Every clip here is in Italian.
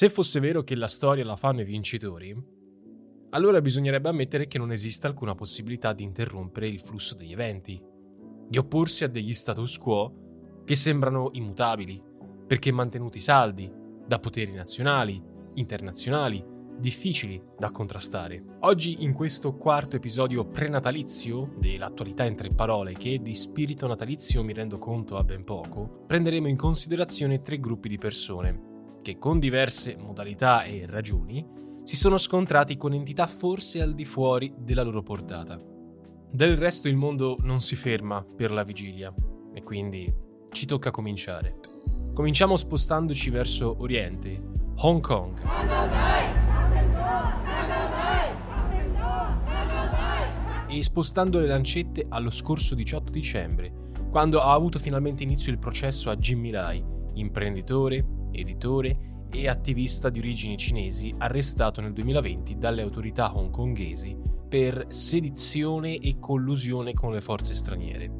Se fosse vero che la storia la fanno i vincitori, allora bisognerebbe ammettere che non esiste alcuna possibilità di interrompere il flusso degli eventi, di opporsi a degli status quo che sembrano immutabili, perché mantenuti saldi da poteri nazionali, internazionali, difficili da contrastare. Oggi in questo quarto episodio prenatalizio dell'attualità in tre parole, che di spirito natalizio mi rendo conto a ben poco, prenderemo in considerazione tre gruppi di persone che con diverse modalità e ragioni si sono scontrati con entità forse al di fuori della loro portata. Del resto il mondo non si ferma per la vigilia e quindi ci tocca cominciare. Cominciamo spostandoci verso Oriente, Hong Kong. E spostando le lancette allo scorso 18 dicembre, quando ha avuto finalmente inizio il processo a Jimmy Lai, imprenditore, editore e attivista di origini cinesi arrestato nel 2020 dalle autorità hongkongesi per sedizione e collusione con le forze straniere.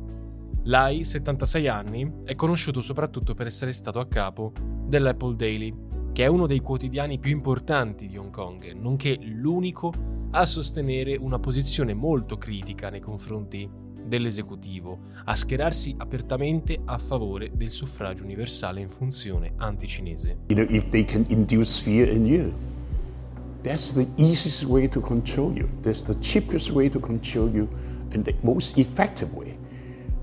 Lai, 76 anni, è conosciuto soprattutto per essere stato a capo dell'Apple Daily, che è uno dei quotidiani più importanti di Hong Kong, nonché l'unico a sostenere una posizione molto critica nei confronti dell'esecutivo a schierarsi apertamente a favore del suffragio universale in funzione anticinese. You know, if they can induce fear in you, that's the easiest way to control you. That's the cheapest way to control you and the most effective way.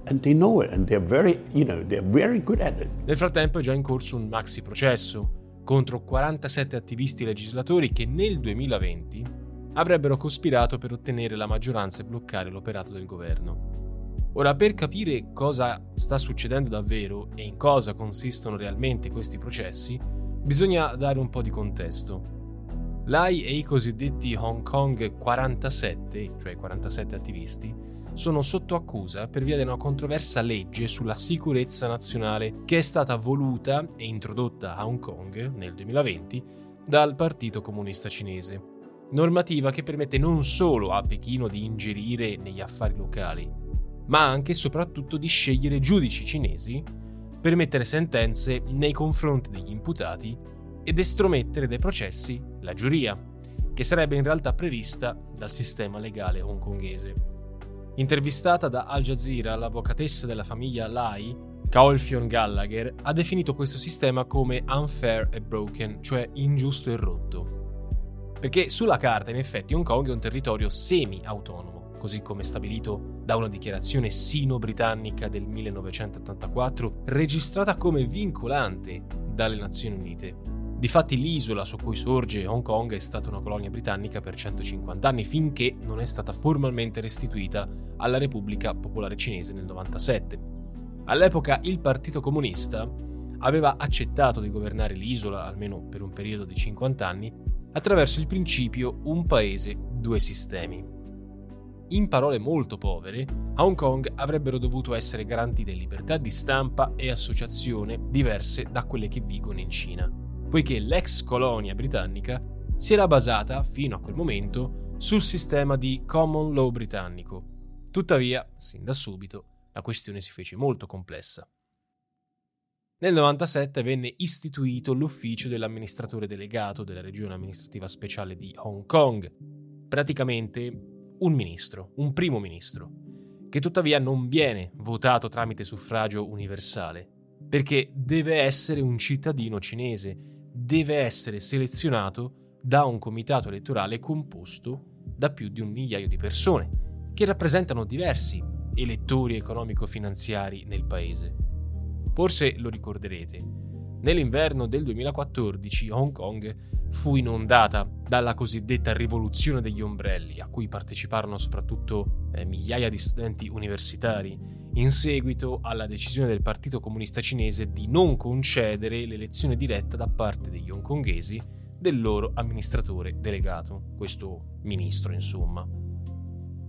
And they know it and they're very, you know, they're very good at it. Nel frattempo è già in corso un maxi processo contro 47 attivisti legislatori che nel 2020 avrebbero cospirato per ottenere la maggioranza e bloccare l'operato del governo. Ora, per capire cosa sta succedendo davvero e in cosa consistono realmente questi processi, bisogna dare un po' di contesto. L'AI e i cosiddetti Hong Kong 47, cioè 47 attivisti, sono sotto accusa per via di una controversa legge sulla sicurezza nazionale che è stata voluta e introdotta a Hong Kong nel 2020 dal Partito Comunista Cinese. Normativa che permette non solo a Pechino di ingerire negli affari locali, ma anche e soprattutto di scegliere giudici cinesi per mettere sentenze nei confronti degli imputati ed estromettere dai processi la giuria, che sarebbe in realtà prevista dal sistema legale hongkongese. Intervistata da Al Jazeera, l'avvocatessa della famiglia Lai, Caolfion Gallagher, ha definito questo sistema come unfair e broken, cioè ingiusto e rotto. Perché sulla carta, in effetti, Hong Kong è un territorio semi-autonomo così come stabilito da una dichiarazione sino-britannica del 1984, registrata come vincolante dalle Nazioni Unite. Difatti l'isola su cui sorge Hong Kong è stata una colonia britannica per 150 anni finché non è stata formalmente restituita alla Repubblica Popolare Cinese nel 97. All'epoca il Partito Comunista aveva accettato di governare l'isola, almeno per un periodo di 50 anni, attraverso il principio un paese, due sistemi. In parole molto povere, a Hong Kong avrebbero dovuto essere garantite libertà di stampa e associazione diverse da quelle che vigono in Cina, poiché l'ex colonia britannica si era basata, fino a quel momento, sul sistema di common law britannico. Tuttavia, sin da subito, la questione si fece molto complessa. Nel 97 venne istituito l'ufficio dell'amministratore delegato della regione amministrativa speciale di Hong Kong. Praticamente un ministro, un primo ministro, che tuttavia non viene votato tramite suffragio universale, perché deve essere un cittadino cinese, deve essere selezionato da un comitato elettorale composto da più di un migliaio di persone, che rappresentano diversi elettori economico-finanziari nel paese. Forse lo ricorderete, nell'inverno del 2014 Hong Kong fu inondata dalla cosiddetta rivoluzione degli ombrelli, a cui parteciparono soprattutto eh, migliaia di studenti universitari, in seguito alla decisione del Partito Comunista Cinese di non concedere l'elezione diretta da parte degli hongkongesi del loro amministratore delegato, questo ministro insomma.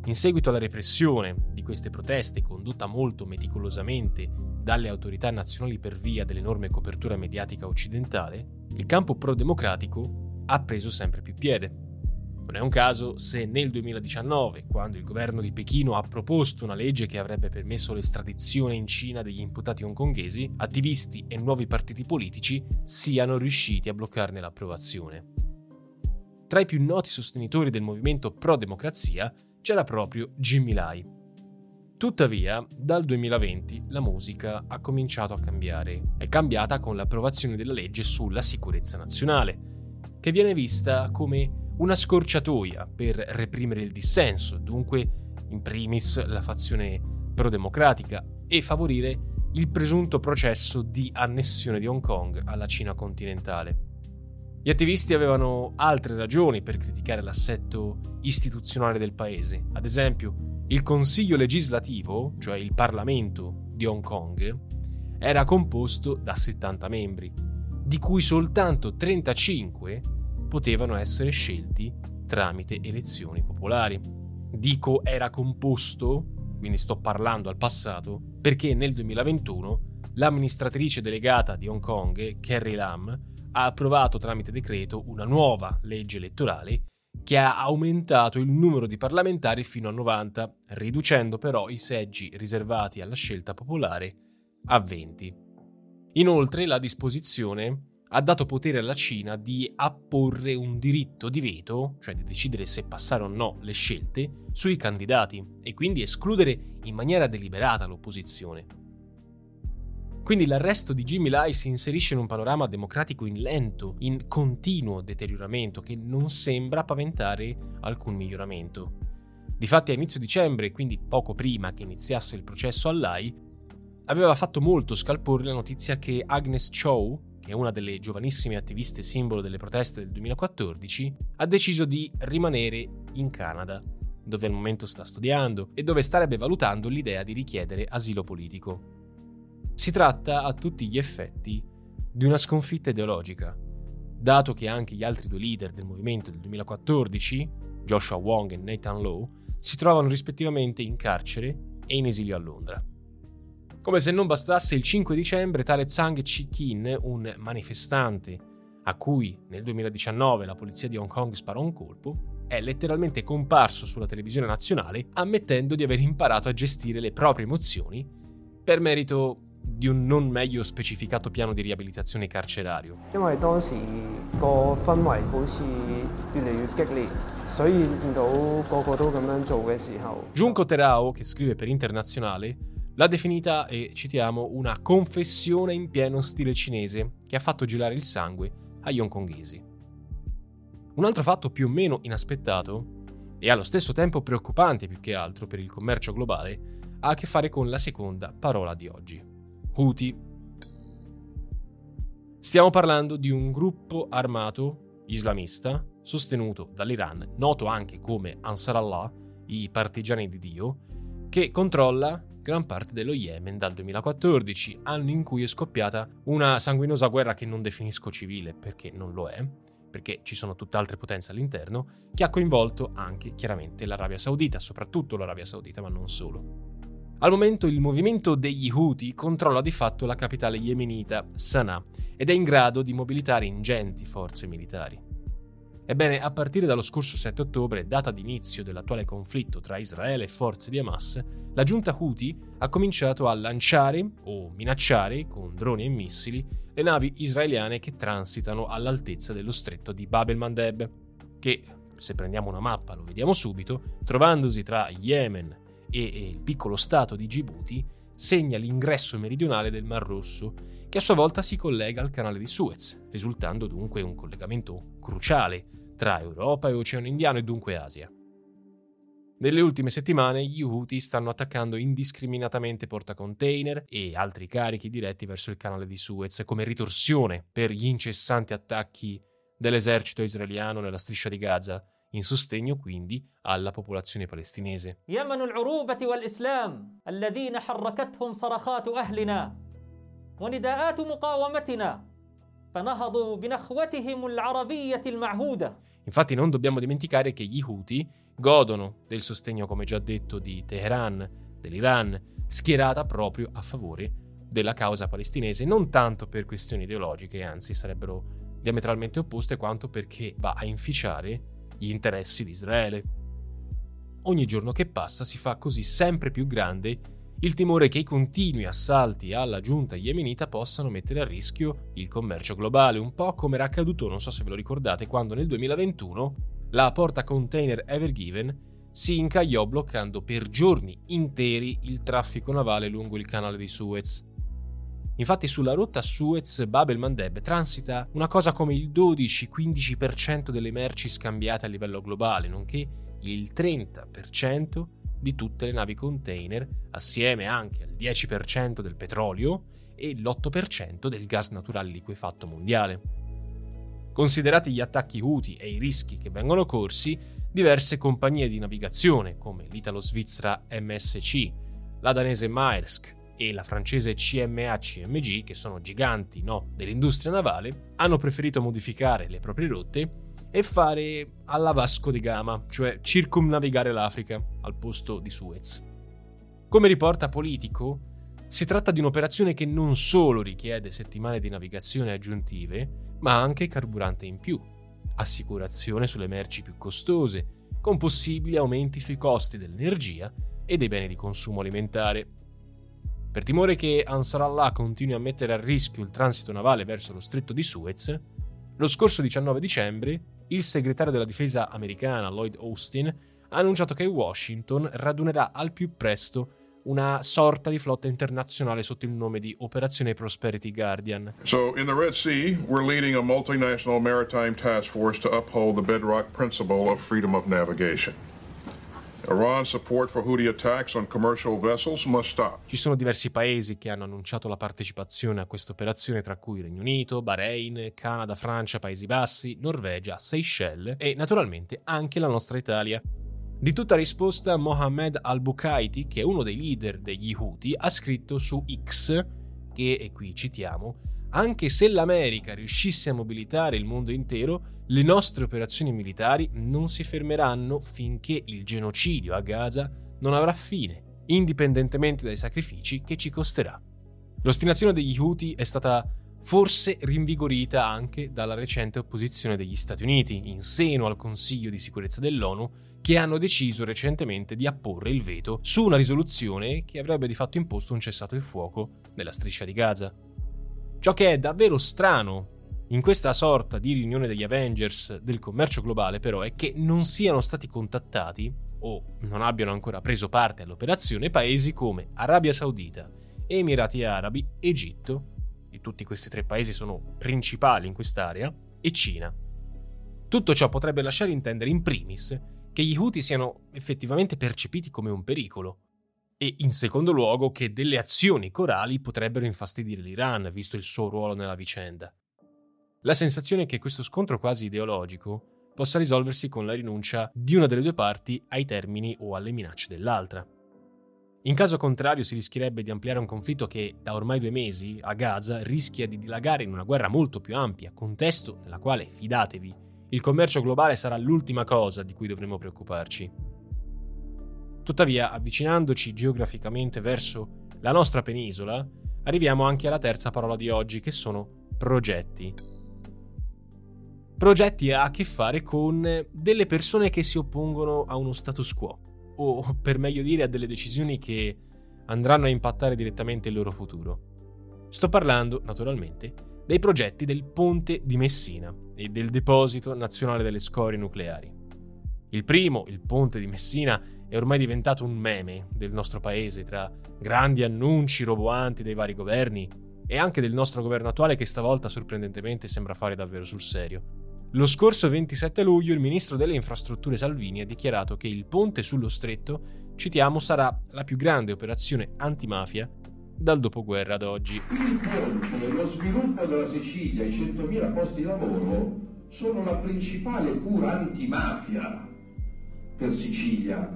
In seguito alla repressione di queste proteste, condotta molto meticolosamente dalle autorità nazionali per via dell'enorme copertura mediatica occidentale, il campo pro-democratico ha preso sempre più piede. Non è un caso se nel 2019, quando il governo di Pechino ha proposto una legge che avrebbe permesso l'estradizione in Cina degli imputati hongkongesi, attivisti e nuovi partiti politici siano riusciti a bloccarne l'approvazione. Tra i più noti sostenitori del movimento pro-democrazia c'era proprio Jimmy Lai. Tuttavia, dal 2020 la musica ha cominciato a cambiare. È cambiata con l'approvazione della legge sulla sicurezza nazionale, che viene vista come una scorciatoia per reprimere il dissenso, dunque in primis la fazione pro-democratica, e favorire il presunto processo di annessione di Hong Kong alla Cina continentale. Gli attivisti avevano altre ragioni per criticare l'assetto istituzionale del paese, ad esempio il Consiglio legislativo, cioè il Parlamento di Hong Kong, era composto da 70 membri, di cui soltanto 35 potevano essere scelti tramite elezioni popolari. Dico era composto, quindi sto parlando al passato, perché nel 2021 l'amministratrice delegata di Hong Kong, Carrie Lam, ha approvato tramite decreto una nuova legge elettorale che ha aumentato il numero di parlamentari fino a 90, riducendo però i seggi riservati alla scelta popolare a 20. Inoltre la disposizione ha dato potere alla Cina di apporre un diritto di veto, cioè di decidere se passare o no le scelte, sui candidati e quindi escludere in maniera deliberata l'opposizione. Quindi l'arresto di Jimmy Lai si inserisce in un panorama democratico in lento, in continuo deterioramento che non sembra paventare alcun miglioramento. Difatti a inizio dicembre, quindi poco prima che iniziasse il processo a Lai, aveva fatto molto scalpore la notizia che Agnes Chow, che è una delle giovanissime attiviste simbolo delle proteste del 2014, ha deciso di rimanere in Canada, dove al momento sta studiando e dove starebbe valutando l'idea di richiedere asilo politico. Si tratta a tutti gli effetti di una sconfitta ideologica, dato che anche gli altri due leader del movimento del 2014, Joshua Wong e Nathan Lowe, si trovano rispettivamente in carcere e in esilio a Londra. Come se non bastasse, il 5 dicembre tale Zhang Chi-kin, un manifestante a cui nel 2019 la polizia di Hong Kong sparò un colpo, è letteralmente comparso sulla televisione nazionale ammettendo di aver imparato a gestire le proprie emozioni per merito di un non meglio specificato piano di riabilitazione carcerario. Junko Terao, che scrive per Internazionale, L'ha definita, e citiamo, una confessione in pieno stile cinese che ha fatto gelare il sangue agli hongkongesi. Un altro fatto più o meno inaspettato e allo stesso tempo preoccupante più che altro per il commercio globale ha a che fare con la seconda parola di oggi. Houthi. Stiamo parlando di un gruppo armato islamista sostenuto dall'Iran, noto anche come Ansar Allah, i partigiani di Dio, che controlla gran parte dello Yemen dal 2014, anno in cui è scoppiata una sanguinosa guerra che non definisco civile perché non lo è, perché ci sono tutt'altre potenze all'interno, che ha coinvolto anche chiaramente l'Arabia Saudita, soprattutto l'Arabia Saudita, ma non solo. Al momento il movimento degli Houthi controlla di fatto la capitale yemenita, Sana'a, ed è in grado di mobilitare ingenti forze militari. Ebbene, a partire dallo scorso 7 ottobre, data d'inizio dell'attuale conflitto tra Israele e forze di Hamas, la giunta Houthi ha cominciato a lanciare o minacciare con droni e missili le navi israeliane che transitano all'altezza dello stretto di Bab el-Mandeb, che, se prendiamo una mappa lo vediamo subito, trovandosi tra Yemen e il piccolo stato di Djibouti, segna l'ingresso meridionale del Mar Rosso, che a sua volta si collega al canale di Suez, risultando dunque un collegamento cruciale tra Europa e Oceano Indiano e dunque Asia. Nelle ultime settimane gli Houthi stanno attaccando indiscriminatamente portacontainer e altri carichi diretti verso il canale di Suez come ritorsione per gli incessanti attacchi dell'esercito israeliano nella striscia di Gaza, in sostegno quindi alla popolazione palestinese. يمن العروبة والإسلام الذين حركتهم صرخات أهلنا ونداءات مقاومتنا فنهضوا بنخوتهم العربية المعهودة Infatti non dobbiamo dimenticare che gli Houthi godono del sostegno, come già detto, di Teheran, dell'Iran, schierata proprio a favore della causa palestinese, non tanto per questioni ideologiche, anzi sarebbero diametralmente opposte, quanto perché va a inficiare gli interessi di Israele. Ogni giorno che passa si fa così sempre più grande il timore che i continui assalti alla giunta yemenita possano mettere a rischio il commercio globale, un po' come era accaduto, non so se ve lo ricordate, quando nel 2021 la porta container Ever Given si incagliò bloccando per giorni interi il traffico navale lungo il canale di Suez. Infatti sulla rotta Suez-Bab el-Mandeb transita una cosa come il 12-15% delle merci scambiate a livello globale, nonché il 30% di tutte le navi container, assieme anche al 10% del petrolio e l'8% del gas naturale liquefatto mondiale. Considerati gli attacchi Houthi e i rischi che vengono corsi, diverse compagnie di navigazione come l'italo-svizzera MSC, la danese Maersk e la francese CMA-CMG, che sono giganti no, dell'industria navale, hanno preferito modificare le proprie rotte e fare alla Vasco di Gama, cioè circumnavigare l'Africa al posto di Suez. Come riporta Politico, si tratta di un'operazione che non solo richiede settimane di navigazione aggiuntive, ma anche carburante in più, assicurazione sulle merci più costose, con possibili aumenti sui costi dell'energia e dei beni di consumo alimentare. Per timore che Ansarallah continui a mettere a rischio il transito navale verso lo stretto di Suez, lo scorso 19 dicembre il segretario della difesa americana Lloyd Austin ha annunciato che Washington radunerà al più presto una sorta di flotta internazionale sotto il nome di Operazione Prosperity Guardian. So in the Red Sea, we're leading a multinational maritime task force to uphold the bedrock principle of freedom of navigation. Ci sono diversi paesi che hanno annunciato la partecipazione a questa operazione, tra cui Regno Unito, Bahrain, Canada, Francia, Paesi Bassi, Norvegia, Seychelles e naturalmente anche la nostra Italia. Di tutta risposta, Mohammed al-Bukaiti, che è uno dei leader degli Houthi, ha scritto su X che, e qui citiamo, anche se l'America riuscisse a mobilitare il mondo intero, le nostre operazioni militari non si fermeranno finché il genocidio a Gaza non avrà fine, indipendentemente dai sacrifici che ci costerà. L'ostinazione degli Houthi è stata forse rinvigorita anche dalla recente opposizione degli Stati Uniti in seno al Consiglio di sicurezza dell'ONU che hanno deciso recentemente di apporre il veto su una risoluzione che avrebbe di fatto imposto un cessato il fuoco nella striscia di Gaza. Ciò che è davvero strano in questa sorta di riunione degli Avengers del commercio globale però è che non siano stati contattati o non abbiano ancora preso parte all'operazione paesi come Arabia Saudita, Emirati Arabi, Egitto, e tutti questi tre paesi sono principali in quest'area, e Cina. Tutto ciò potrebbe lasciare intendere in primis che gli Houthi siano effettivamente percepiti come un pericolo, e in secondo luogo che delle azioni corali potrebbero infastidire l'Iran, visto il suo ruolo nella vicenda. La sensazione è che questo scontro quasi ideologico possa risolversi con la rinuncia di una delle due parti ai termini o alle minacce dell'altra. In caso contrario si rischierebbe di ampliare un conflitto che da ormai due mesi a Gaza rischia di dilagare in una guerra molto più ampia, contesto nella quale, fidatevi, il commercio globale sarà l'ultima cosa di cui dovremo preoccuparci. Tuttavia, avvicinandoci geograficamente verso la nostra penisola, arriviamo anche alla terza parola di oggi, che sono progetti. Progetti ha a che fare con delle persone che si oppongono a uno status quo, o per meglio dire a delle decisioni che andranno a impattare direttamente il loro futuro. Sto parlando, naturalmente, dei progetti del ponte di Messina e del deposito nazionale delle scorie nucleari. Il primo, il ponte di Messina, è ormai diventato un meme del nostro paese tra grandi annunci roboanti dei vari governi e anche del nostro governo attuale che stavolta sorprendentemente sembra fare davvero sul serio. Lo scorso 27 luglio il ministro delle infrastrutture Salvini ha dichiarato che il ponte sullo stretto, citiamo, sarà la più grande operazione antimafia dal dopoguerra ad oggi. Il ponte, lo sviluppo della Sicilia, i 100.000 posti di lavoro sono la principale cura antimafia per Sicilia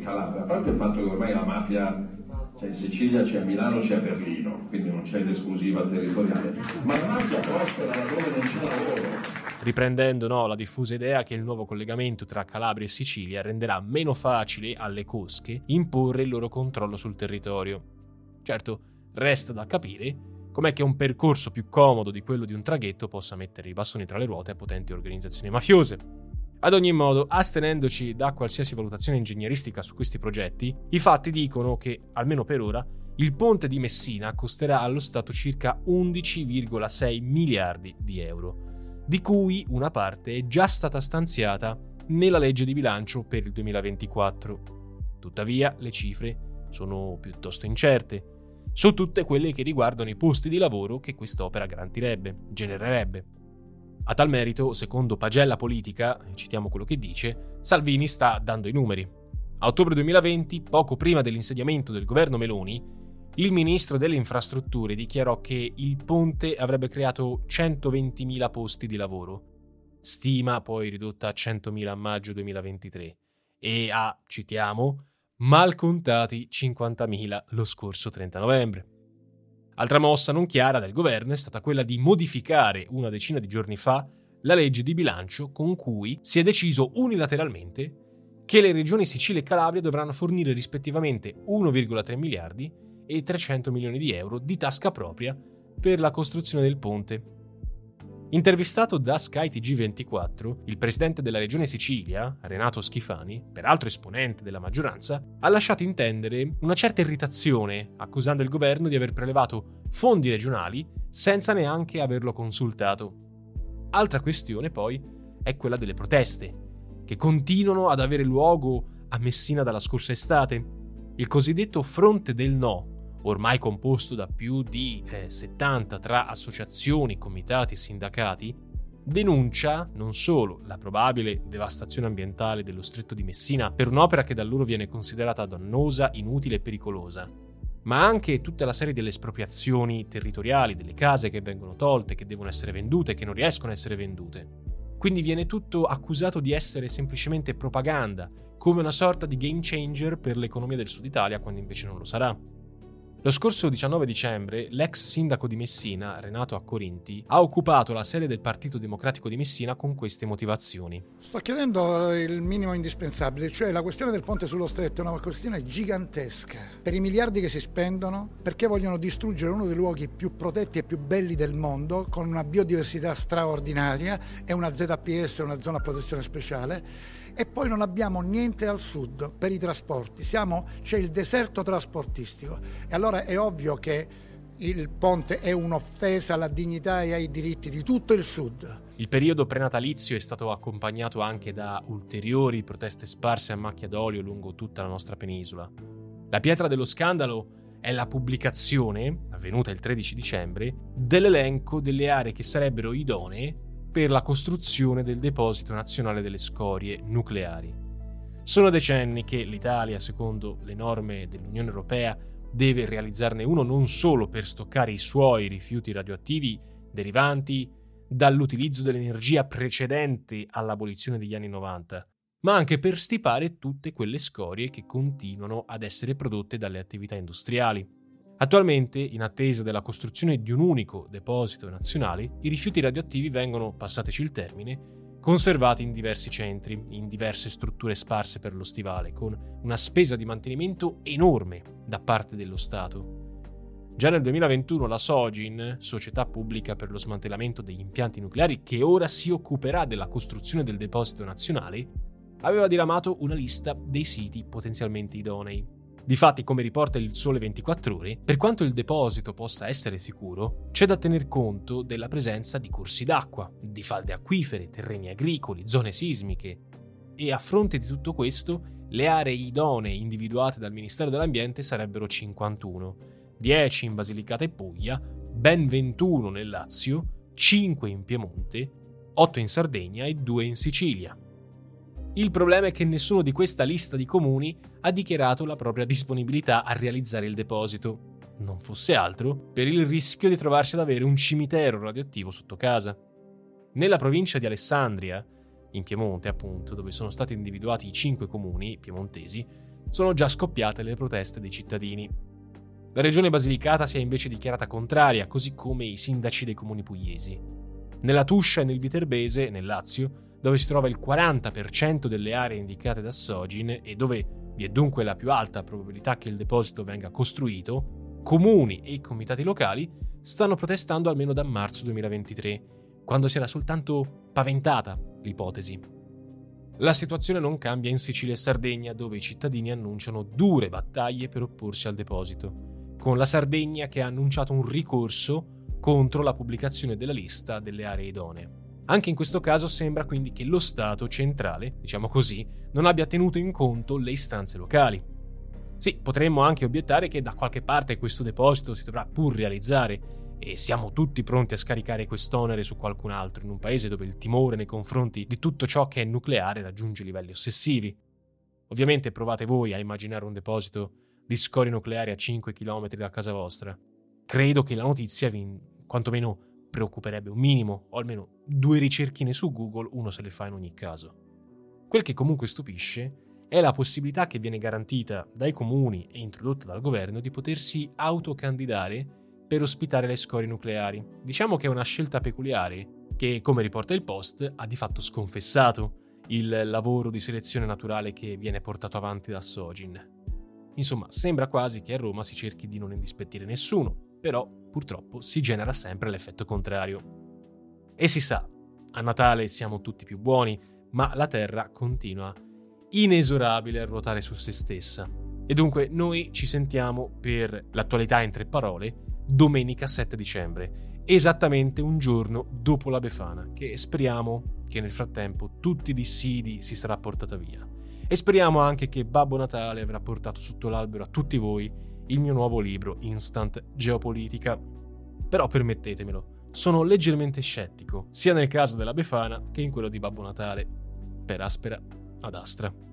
Calabria, a parte il fatto che ormai la mafia c'è in Sicilia, c'è a Milano, c'è a Berlino, quindi non c'è l'esclusiva territoriale, ma la mafia prospera laddove non c'è lavoro. Riprendendo no, la diffusa idea che il nuovo collegamento tra Calabria e Sicilia renderà meno facile alle cosche imporre il loro controllo sul territorio. Certo, Resta da capire com'è che un percorso più comodo di quello di un traghetto possa mettere i bastoni tra le ruote a potenti organizzazioni mafiose. Ad ogni modo, astenendoci da qualsiasi valutazione ingegneristica su questi progetti, i fatti dicono che, almeno per ora, il ponte di Messina costerà allo Stato circa 11,6 miliardi di euro, di cui una parte è già stata stanziata nella legge di bilancio per il 2024. Tuttavia, le cifre sono piuttosto incerte su tutte quelle che riguardano i posti di lavoro che quest'opera garantirebbe, genererebbe. A tal merito, secondo Pagella Politica, citiamo quello che dice, Salvini sta dando i numeri. A ottobre 2020, poco prima dell'insediamento del governo Meloni, il ministro delle infrastrutture dichiarò che il ponte avrebbe creato 120.000 posti di lavoro, stima poi ridotta a 100.000 a maggio 2023, e a, citiamo, mal contati 50.000 lo scorso 30 novembre. Altra mossa non chiara del governo è stata quella di modificare una decina di giorni fa la legge di bilancio con cui si è deciso unilateralmente che le regioni Sicilia e Calabria dovranno fornire rispettivamente 1,3 miliardi e 300 milioni di euro di tasca propria per la costruzione del ponte Intervistato da Sky TG24, il presidente della regione Sicilia, Renato Schifani, peraltro esponente della maggioranza, ha lasciato intendere una certa irritazione, accusando il governo di aver prelevato fondi regionali senza neanche averlo consultato. Altra questione, poi, è quella delle proteste, che continuano ad avere luogo a Messina dalla scorsa estate. Il cosiddetto fronte del no ormai composto da più di eh, 70 tra associazioni, comitati e sindacati, denuncia non solo la probabile devastazione ambientale dello stretto di Messina per un'opera che da loro viene considerata dannosa, inutile e pericolosa, ma anche tutta la serie delle espropriazioni territoriali, delle case che vengono tolte, che devono essere vendute, che non riescono a essere vendute. Quindi viene tutto accusato di essere semplicemente propaganda, come una sorta di game changer per l'economia del sud Italia, quando invece non lo sarà. Lo scorso 19 dicembre l'ex sindaco di Messina, Renato Accorinti, ha occupato la sede del Partito Democratico di Messina con queste motivazioni. Sto chiedendo il minimo indispensabile, cioè la questione del ponte sullo stretto è una questione gigantesca. Per i miliardi che si spendono, perché vogliono distruggere uno dei luoghi più protetti e più belli del mondo, con una biodiversità straordinaria e una ZPS, una zona protezione speciale e poi non abbiamo niente al sud per i trasporti, Siamo, c'è il deserto trasportistico e allora è ovvio che il ponte è un'offesa alla dignità e ai diritti di tutto il sud. Il periodo prenatalizio è stato accompagnato anche da ulteriori proteste sparse a macchia d'olio lungo tutta la nostra penisola. La pietra dello scandalo è la pubblicazione, avvenuta il 13 dicembre, dell'elenco delle aree che sarebbero idonee per la costruzione del deposito nazionale delle scorie nucleari. Sono decenni che l'Italia, secondo le norme dell'Unione Europea, deve realizzarne uno non solo per stoccare i suoi rifiuti radioattivi derivanti dall'utilizzo dell'energia precedente all'abolizione degli anni 90, ma anche per stipare tutte quelle scorie che continuano ad essere prodotte dalle attività industriali. Attualmente, in attesa della costruzione di un unico deposito nazionale, i rifiuti radioattivi vengono, passateci il termine, conservati in diversi centri, in diverse strutture sparse per lo stivale, con una spesa di mantenimento enorme da parte dello Stato. Già nel 2021 la Sogin, società pubblica per lo smantellamento degli impianti nucleari che ora si occuperà della costruzione del deposito nazionale, aveva diramato una lista dei siti potenzialmente idonei. Difatti, come riporta il Sole 24 Ore, per quanto il deposito possa essere sicuro, c'è da tener conto della presenza di corsi d'acqua, di falde acquifere, terreni agricoli, zone sismiche. E a fronte di tutto questo, le aree idonee individuate dal Ministero dell'Ambiente sarebbero 51, 10 in Basilicata e Puglia, ben 21 nel Lazio, 5 in Piemonte, 8 in Sardegna e 2 in Sicilia. Il problema è che nessuno di questa lista di comuni ha dichiarato la propria disponibilità a realizzare il deposito, non fosse altro per il rischio di trovarsi ad avere un cimitero radioattivo sotto casa. Nella provincia di Alessandria, in Piemonte appunto, dove sono stati individuati i cinque comuni piemontesi, sono già scoppiate le proteste dei cittadini. La regione Basilicata si è invece dichiarata contraria, così come i sindaci dei comuni pugliesi. Nella Tuscia e nel Viterbese, nel Lazio, dove si trova il 40% delle aree indicate da Sogin e dove vi è dunque la più alta probabilità che il deposito venga costruito, comuni e comitati locali stanno protestando almeno da marzo 2023, quando si era soltanto paventata l'ipotesi. La situazione non cambia in Sicilia e Sardegna, dove i cittadini annunciano dure battaglie per opporsi al deposito, con la Sardegna che ha annunciato un ricorso contro la pubblicazione della lista delle aree idonee. Anche in questo caso sembra quindi che lo Stato centrale, diciamo così, non abbia tenuto in conto le istanze locali. Sì, potremmo anche obiettare che da qualche parte questo deposito si dovrà pur realizzare e siamo tutti pronti a scaricare quest'onere su qualcun altro in un paese dove il timore nei confronti di tutto ciò che è nucleare raggiunge livelli ossessivi. Ovviamente provate voi a immaginare un deposito di scorie nucleari a 5 km da casa vostra. Credo che la notizia vi quantomeno preoccuperebbe un minimo, o almeno due ricerchine su Google uno se le fa in ogni caso. Quel che comunque stupisce è la possibilità che viene garantita dai comuni e introdotta dal governo di potersi autocandidare per ospitare le scorie nucleari. Diciamo che è una scelta peculiare che, come riporta il Post, ha di fatto sconfessato il lavoro di selezione naturale che viene portato avanti da Sogin. Insomma, sembra quasi che a Roma si cerchi di non indispettire nessuno, però purtroppo si genera sempre l'effetto contrario. E si sa, a Natale siamo tutti più buoni, ma la Terra continua inesorabile a ruotare su se stessa. E dunque noi ci sentiamo per l'attualità in tre parole domenica 7 dicembre, esattamente un giorno dopo la Befana, che speriamo che nel frattempo tutti i dissidi si sarà portata via. E speriamo anche che Babbo Natale avrà portato sotto l'albero a tutti voi il mio nuovo libro Instant Geopolitica. Però permettetemelo, sono leggermente scettico, sia nel caso della Befana che in quello di Babbo Natale. Per aspera ad astra.